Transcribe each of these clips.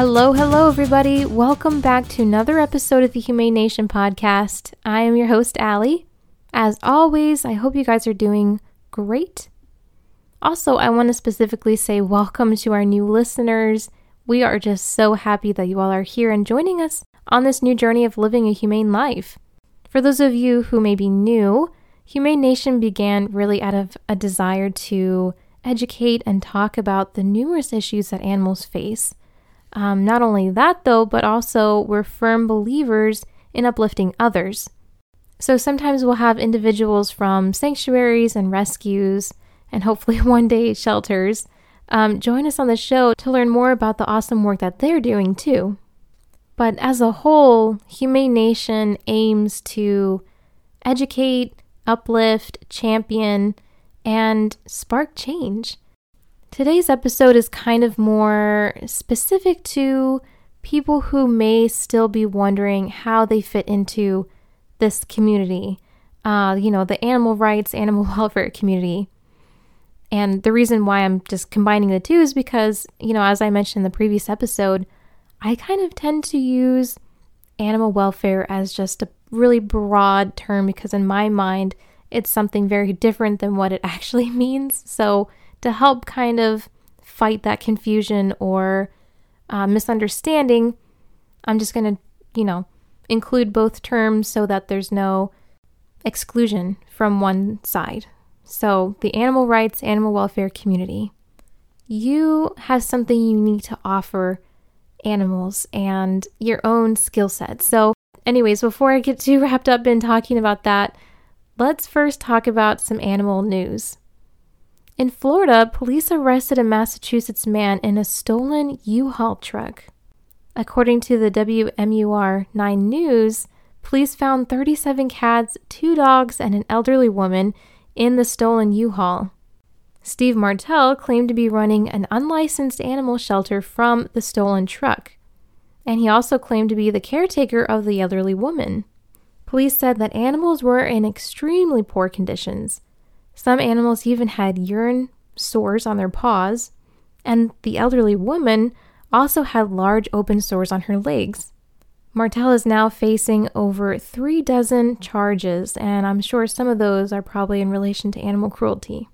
Hello, hello, everybody. Welcome back to another episode of the Humane Nation podcast. I am your host, Allie. As always, I hope you guys are doing great. Also, I want to specifically say welcome to our new listeners. We are just so happy that you all are here and joining us on this new journey of living a humane life. For those of you who may be new, Humane Nation began really out of a desire to educate and talk about the numerous issues that animals face. Um, not only that, though, but also we're firm believers in uplifting others. So sometimes we'll have individuals from sanctuaries and rescues, and hopefully one day shelters, um, join us on the show to learn more about the awesome work that they're doing too. But as a whole, Humane Nation aims to educate, uplift, champion, and spark change. Today's episode is kind of more specific to people who may still be wondering how they fit into this community. Uh, you know, the animal rights, animal welfare community. And the reason why I'm just combining the two is because, you know, as I mentioned in the previous episode, I kind of tend to use animal welfare as just a really broad term because, in my mind, it's something very different than what it actually means. So, to help kind of fight that confusion or uh, misunderstanding, I'm just going to, you know, include both terms so that there's no exclusion from one side. So, the animal rights, animal welfare community. You have something unique to offer animals and your own skill set. So, anyways, before I get too wrapped up in talking about that, let's first talk about some animal news. In Florida, police arrested a Massachusetts man in a stolen U Haul truck. According to the WMUR 9 News, police found 37 cats, two dogs, and an elderly woman in the stolen U Haul. Steve Martell claimed to be running an unlicensed animal shelter from the stolen truck, and he also claimed to be the caretaker of the elderly woman. Police said that animals were in extremely poor conditions some animals even had urine sores on their paws, and the elderly woman also had large open sores on her legs. Martell is now facing over three dozen charges, and I'm sure some of those are probably in relation to animal cruelty.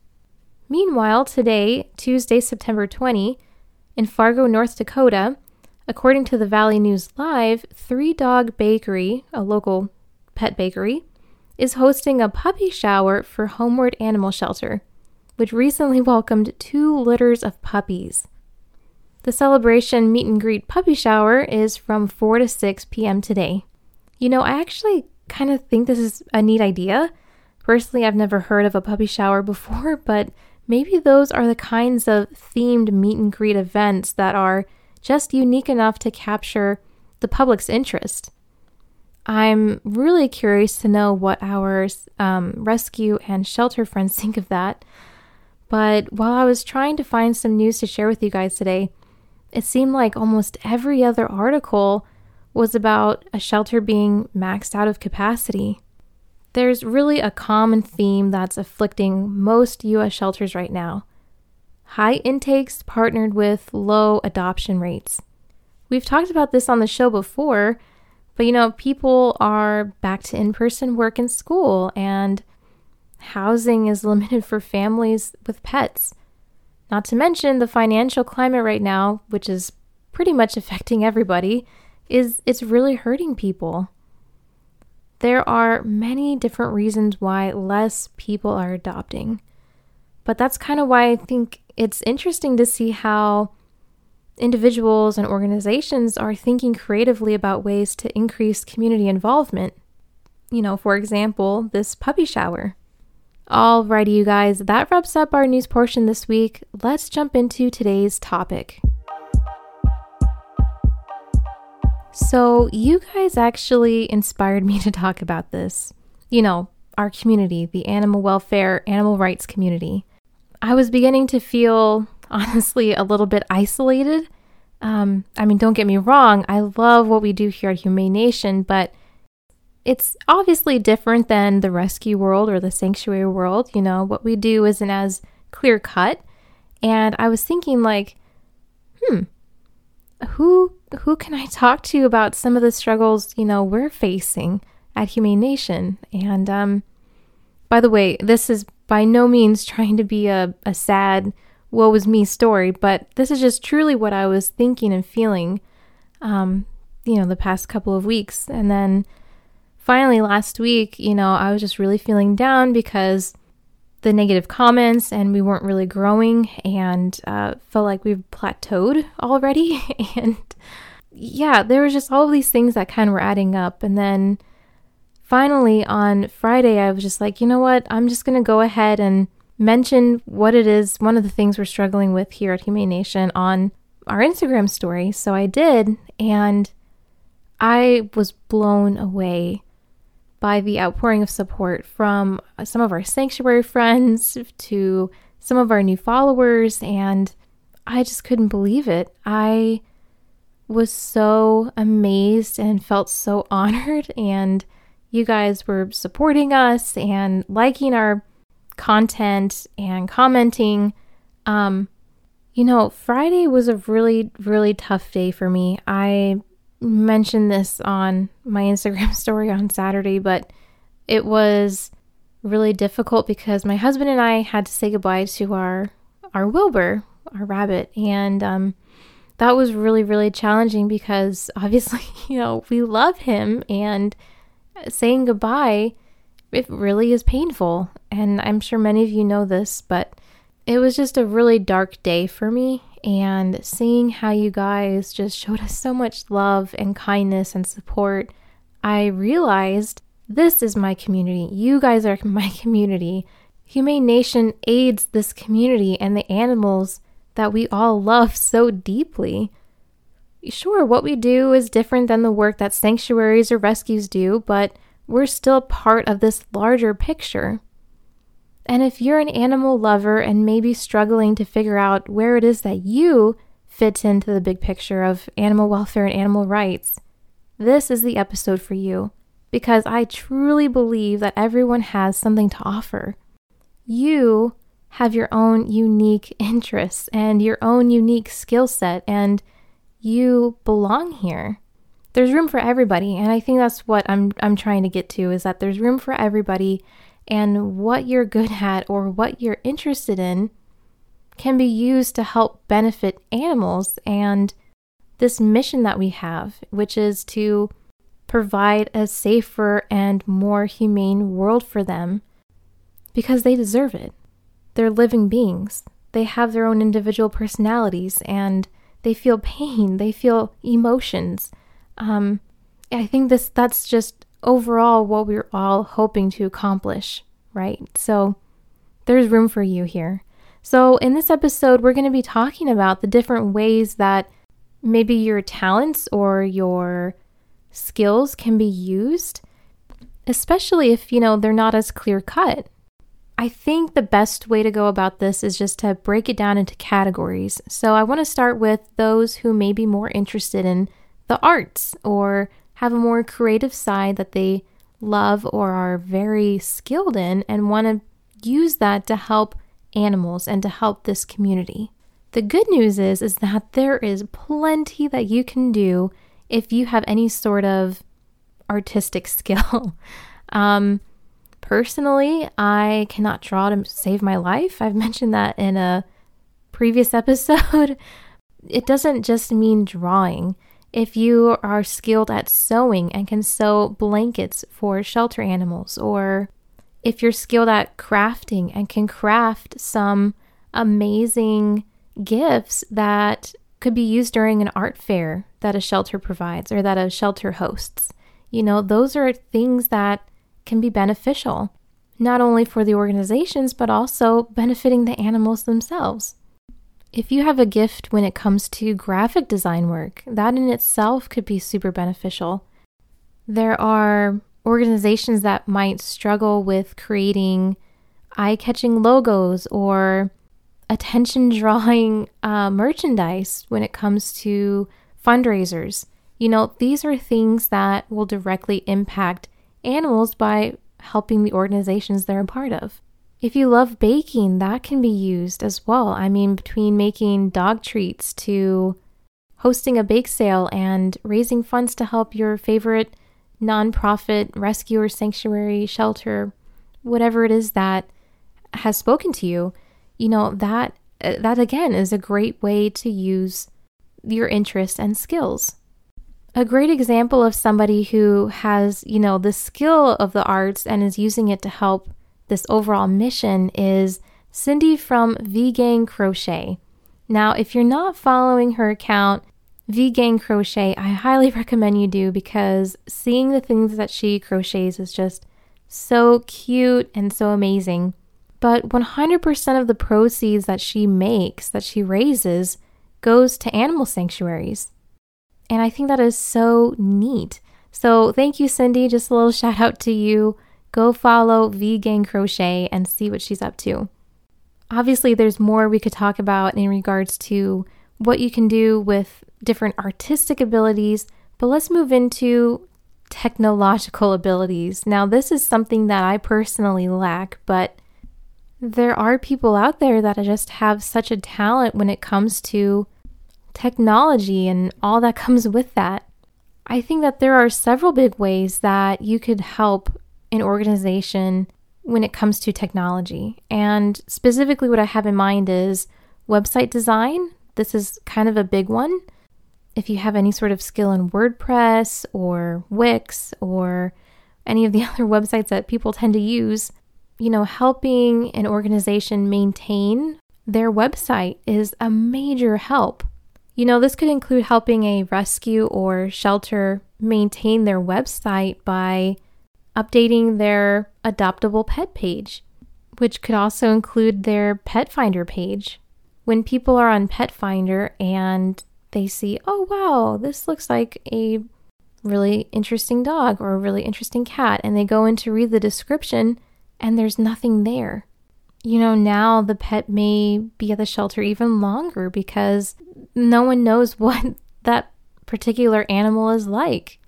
Meanwhile, today, Tuesday, September 20, in Fargo, North Dakota, according to the Valley News Live, Three Dog Bakery, a local pet bakery, is hosting a puppy shower for Homeward Animal Shelter, which recently welcomed two litters of puppies. The celebration meet and greet puppy shower is from 4 to 6 p.m. today. You know, I actually kind of think this is a neat idea. Personally, I've never heard of a puppy shower before, but maybe those are the kinds of themed meet and greet events that are just unique enough to capture the public's interest. I'm really curious to know what our um, rescue and shelter friends think of that. But while I was trying to find some news to share with you guys today, it seemed like almost every other article was about a shelter being maxed out of capacity. There's really a common theme that's afflicting most U.S. shelters right now high intakes partnered with low adoption rates. We've talked about this on the show before but you know, people are back to in person work and school, and housing is limited for families with pets. Not to mention the financial climate right now, which is pretty much affecting everybody, is it's really hurting people. There are many different reasons why less people are adopting. But that's kind of why I think it's interesting to see how individuals and organizations are thinking creatively about ways to increase community involvement. You know, for example, this puppy shower. Alrighty, you guys, that wraps up our news portion this week. Let's jump into today's topic. So, you guys actually inspired me to talk about this. You know, our community, the animal welfare, animal rights community. I was beginning to feel honestly a little bit isolated. Um, I mean, don't get me wrong, I love what we do here at Humane Nation, but it's obviously different than the rescue world or the sanctuary world. You know, what we do isn't as clear cut. And I was thinking, like, hmm, who who can I talk to about some of the struggles, you know, we're facing at Humane Nation? And um by the way, this is by no means trying to be a, a sad woe was me story, but this is just truly what I was thinking and feeling um, you know, the past couple of weeks. And then finally last week, you know, I was just really feeling down because the negative comments and we weren't really growing and uh, felt like we've plateaued already. and yeah, there was just all these things that kind of were adding up. And then finally on Friday, I was just like, you know what? I'm just going to go ahead and mention what it is, one of the things we're struggling with here at Humane Nation on our Instagram story. So I did. And I was blown away by the outpouring of support from some of our sanctuary friends to some of our new followers, and I just couldn't believe it. I was so amazed and felt so honored, and you guys were supporting us and liking our content and commenting. Um, you know, Friday was a really, really tough day for me. I mentioned this on my Instagram story on Saturday, but it was really difficult because my husband and I had to say goodbye to our our Wilbur, our rabbit, and um, that was really really challenging because obviously you know we love him and saying goodbye it really is painful and I'm sure many of you know this, but it was just a really dark day for me and seeing how you guys just showed us so much love and kindness and support, I realized this is my community. You guys are my community. Humane Nation aids this community and the animals that we all love so deeply. Sure, what we do is different than the work that sanctuaries or rescues do, but we're still part of this larger picture. And if you're an animal lover and maybe struggling to figure out where it is that you fit into the big picture of animal welfare and animal rights, this is the episode for you because I truly believe that everyone has something to offer. You have your own unique interests and your own unique skill set, and you belong here. There's room for everybody, and I think that's what I'm I'm trying to get to is that there's room for everybody and what you're good at or what you're interested in can be used to help benefit animals and this mission that we have, which is to provide a safer and more humane world for them because they deserve it. They're living beings. They have their own individual personalities and they feel pain, they feel emotions. Um, I think this that's just overall what we're all hoping to accomplish, right? So there's room for you here. So, in this episode, we're going to be talking about the different ways that maybe your talents or your skills can be used, especially if, you know, they're not as clear cut. I think the best way to go about this is just to break it down into categories. So, I want to start with those who may be more interested in the arts or have a more creative side that they love or are very skilled in and want to use that to help animals and to help this community. The good news is is that there is plenty that you can do if you have any sort of artistic skill. um, personally, I cannot draw to save my life. I've mentioned that in a previous episode. it doesn't just mean drawing. If you are skilled at sewing and can sew blankets for shelter animals, or if you're skilled at crafting and can craft some amazing gifts that could be used during an art fair that a shelter provides or that a shelter hosts. You know, those are things that can be beneficial, not only for the organizations, but also benefiting the animals themselves. If you have a gift when it comes to graphic design work, that in itself could be super beneficial. There are organizations that might struggle with creating eye catching logos or attention drawing uh, merchandise when it comes to fundraisers. You know, these are things that will directly impact animals by helping the organizations they're a part of. If you love baking, that can be used as well. I mean, between making dog treats to hosting a bake sale and raising funds to help your favorite nonprofit rescue or sanctuary shelter, whatever it is that has spoken to you, you know, that uh, that again is a great way to use your interests and skills. A great example of somebody who has, you know, the skill of the arts and is using it to help this overall mission is Cindy from V Gang Crochet. Now, if you're not following her account, V Gang Crochet, I highly recommend you do because seeing the things that she crochets is just so cute and so amazing. But 100% of the proceeds that she makes, that she raises, goes to animal sanctuaries. And I think that is so neat. So thank you, Cindy. Just a little shout out to you. Go follow V Gang Crochet and see what she's up to. Obviously, there's more we could talk about in regards to what you can do with different artistic abilities, but let's move into technological abilities. Now, this is something that I personally lack, but there are people out there that just have such a talent when it comes to technology and all that comes with that. I think that there are several big ways that you could help an organization when it comes to technology. And specifically, what I have in mind is website design. This is kind of a big one. If you have any sort of skill in WordPress or Wix or any of the other websites that people tend to use, you know, helping an organization maintain their website is a major help. You know, this could include helping a rescue or shelter maintain their website by updating their adoptable pet page, which could also include their Petfinder page. When people are on Petfinder and they see, oh wow, this looks like a really interesting dog or a really interesting cat, and they go in to read the description and there's nothing there. You know, now the pet may be at the shelter even longer because no one knows what that particular animal is like.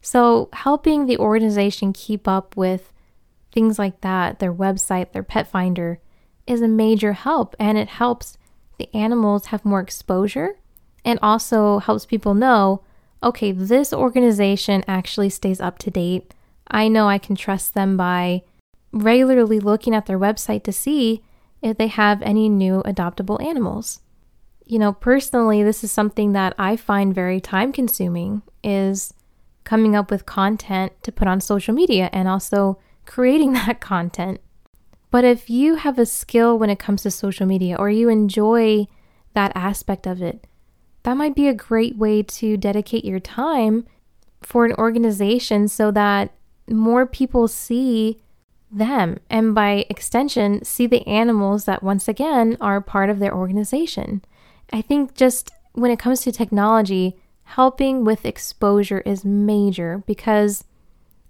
So, helping the organization keep up with things like that, their website, their Petfinder, is a major help. And it helps the animals have more exposure and also helps people know okay, this organization actually stays up to date. I know I can trust them by regularly looking at their website to see if they have any new adoptable animals. You know, personally, this is something that I find very time consuming is coming up with content to put on social media and also creating that content. But if you have a skill when it comes to social media or you enjoy that aspect of it, that might be a great way to dedicate your time for an organization so that more people see them and by extension see the animals that once again are part of their organization. I think just when it comes to technology, helping with exposure is major because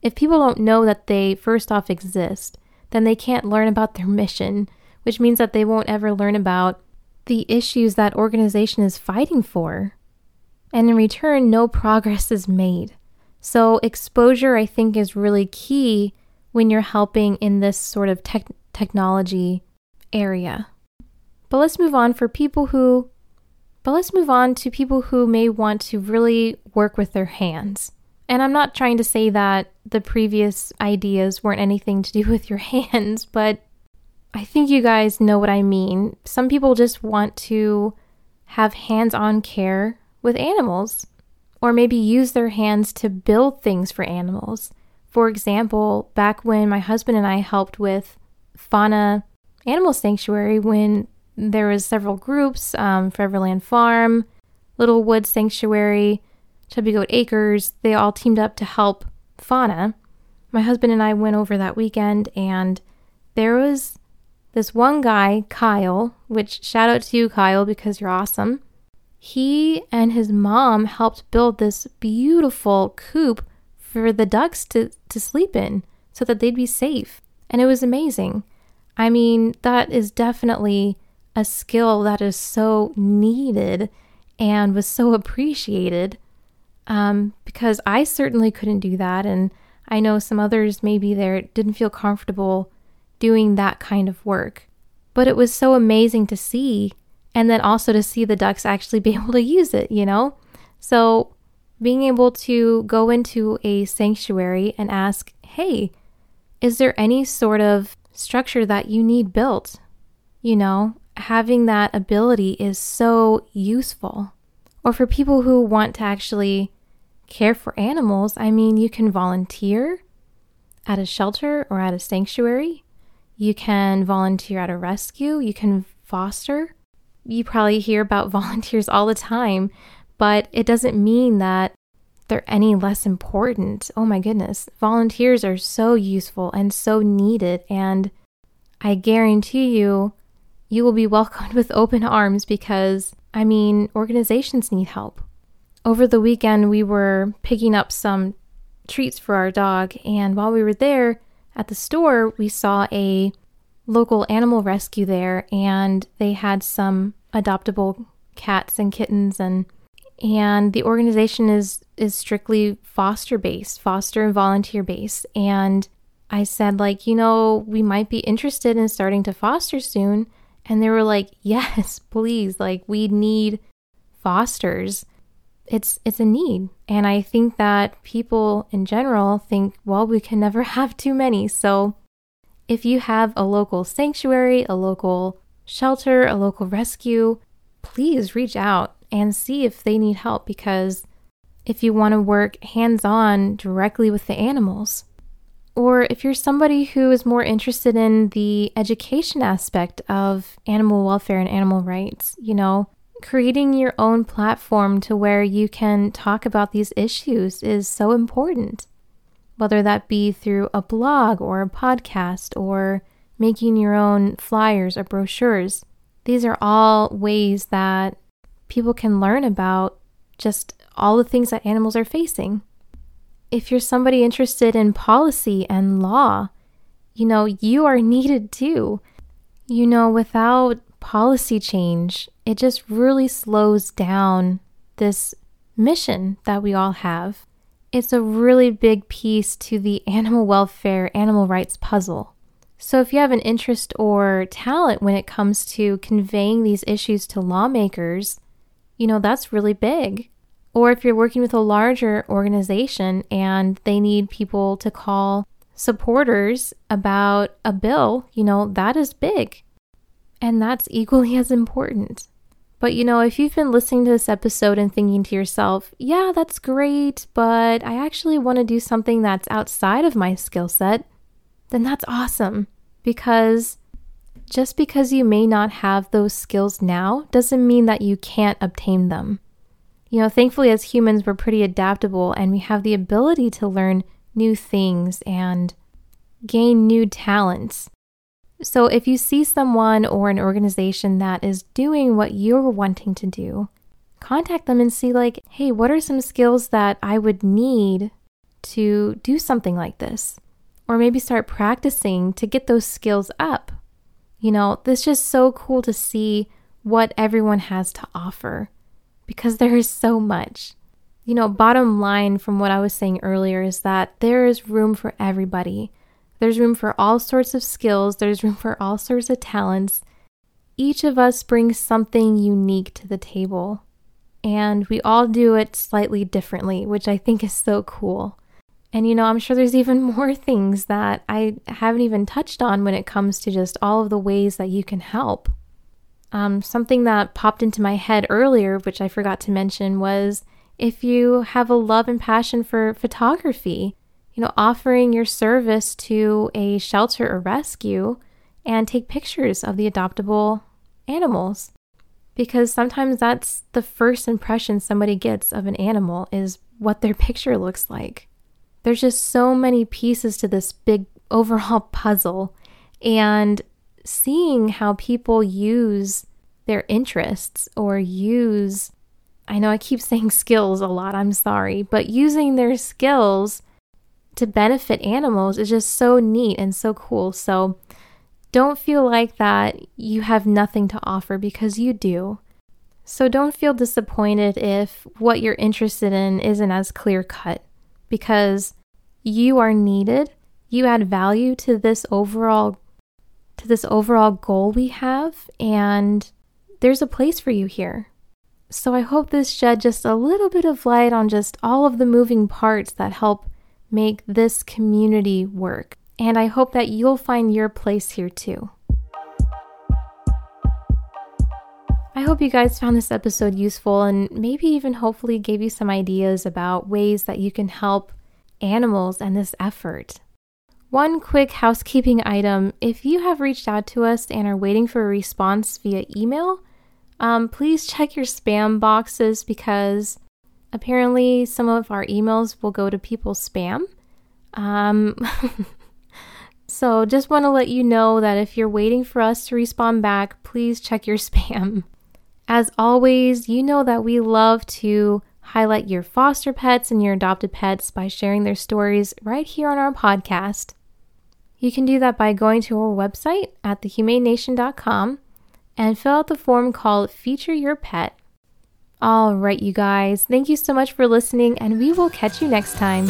if people don't know that they first off exist, then they can't learn about their mission, which means that they won't ever learn about the issues that organization is fighting for. And in return, no progress is made. So exposure I think is really key when you're helping in this sort of tech- technology area. But let's move on for people who but let's move on to people who may want to really work with their hands. And I'm not trying to say that the previous ideas weren't anything to do with your hands, but I think you guys know what I mean. Some people just want to have hands on care with animals, or maybe use their hands to build things for animals. For example, back when my husband and I helped with Fauna Animal Sanctuary, when there was several groups, um, Foreverland Farm, Little Wood Sanctuary, Chubby Goat Acres, they all teamed up to help Fauna. My husband and I went over that weekend, and there was this one guy, Kyle, which shout out to you, Kyle, because you're awesome. He and his mom helped build this beautiful coop for the ducks to, to sleep in so that they'd be safe. And it was amazing. I mean, that is definitely a skill that is so needed and was so appreciated um, because I certainly couldn't do that. And I know some others maybe there didn't feel comfortable doing that kind of work. But it was so amazing to see and then also to see the ducks actually be able to use it, you know? So being able to go into a sanctuary and ask, hey, is there any sort of structure that you need built? You know, having that ability is so useful. Or for people who want to actually care for animals, I mean, you can volunteer at a shelter or at a sanctuary. You can volunteer at a rescue. You can foster. You probably hear about volunteers all the time, but it doesn't mean that they're any less important. Oh my goodness. Volunteers are so useful and so needed. And I guarantee you, you will be welcomed with open arms because, I mean, organizations need help. Over the weekend, we were picking up some treats for our dog, and while we were there at the store, we saw a local animal rescue there, and they had some adoptable cats and kittens and and the organization is is strictly foster based, foster and volunteer based. And I said like, you know, we might be interested in starting to foster soon. And they were like, "Yes, please. Like we need fosters." It's it's a need. And I think that people in general think, "Well, we can never have too many." So if you have a local sanctuary, a local shelter, a local rescue, please reach out and see if they need help because if you want to work hands on directly with the animals, or if you're somebody who is more interested in the education aspect of animal welfare and animal rights, you know, creating your own platform to where you can talk about these issues is so important. Whether that be through a blog or a podcast or making your own flyers or brochures, these are all ways that people can learn about just all the things that animals are facing. If you're somebody interested in policy and law, you know, you are needed too. You know, without policy change, it just really slows down this mission that we all have. It's a really big piece to the animal welfare, animal rights puzzle. So, if you have an interest or talent when it comes to conveying these issues to lawmakers, you know, that's really big. Or if you're working with a larger organization and they need people to call supporters about a bill, you know, that is big. And that's equally as important. But you know, if you've been listening to this episode and thinking to yourself, yeah, that's great, but I actually want to do something that's outside of my skill set, then that's awesome. Because just because you may not have those skills now doesn't mean that you can't obtain them. You know, thankfully, as humans, we're pretty adaptable and we have the ability to learn new things and gain new talents. So, if you see someone or an organization that is doing what you're wanting to do, contact them and see, like, hey, what are some skills that I would need to do something like this? Or maybe start practicing to get those skills up. You know, this is just so cool to see what everyone has to offer because there is so much. You know, bottom line from what I was saying earlier is that there is room for everybody. There's room for all sorts of skills, there's room for all sorts of talents. Each of us brings something unique to the table, and we all do it slightly differently, which I think is so cool. And you know, I'm sure there's even more things that I haven't even touched on when it comes to just all of the ways that you can help. Um, something that popped into my head earlier, which I forgot to mention, was if you have a love and passion for photography, you know, offering your service to a shelter or rescue and take pictures of the adoptable animals. Because sometimes that's the first impression somebody gets of an animal is what their picture looks like. There's just so many pieces to this big overall puzzle. And seeing how people use their interests or use, I know I keep saying skills a lot, I'm sorry, but using their skills to benefit animals is just so neat and so cool. So don't feel like that you have nothing to offer because you do. So don't feel disappointed if what you're interested in isn't as clear cut because you are needed. You add value to this overall to this overall goal we have and there's a place for you here. So I hope this shed just a little bit of light on just all of the moving parts that help make this community work. And I hope that you'll find your place here too. I hope you guys found this episode useful and maybe even hopefully gave you some ideas about ways that you can help animals and this effort. One quick housekeeping item if you have reached out to us and are waiting for a response via email, um, please check your spam boxes because apparently some of our emails will go to people's spam. Um, so just want to let you know that if you're waiting for us to respond back, please check your spam. As always, you know that we love to highlight your foster pets and your adopted pets by sharing their stories right here on our podcast. You can do that by going to our website at thehumanenation.com and fill out the form called Feature Your Pet. All right, you guys, thank you so much for listening, and we will catch you next time.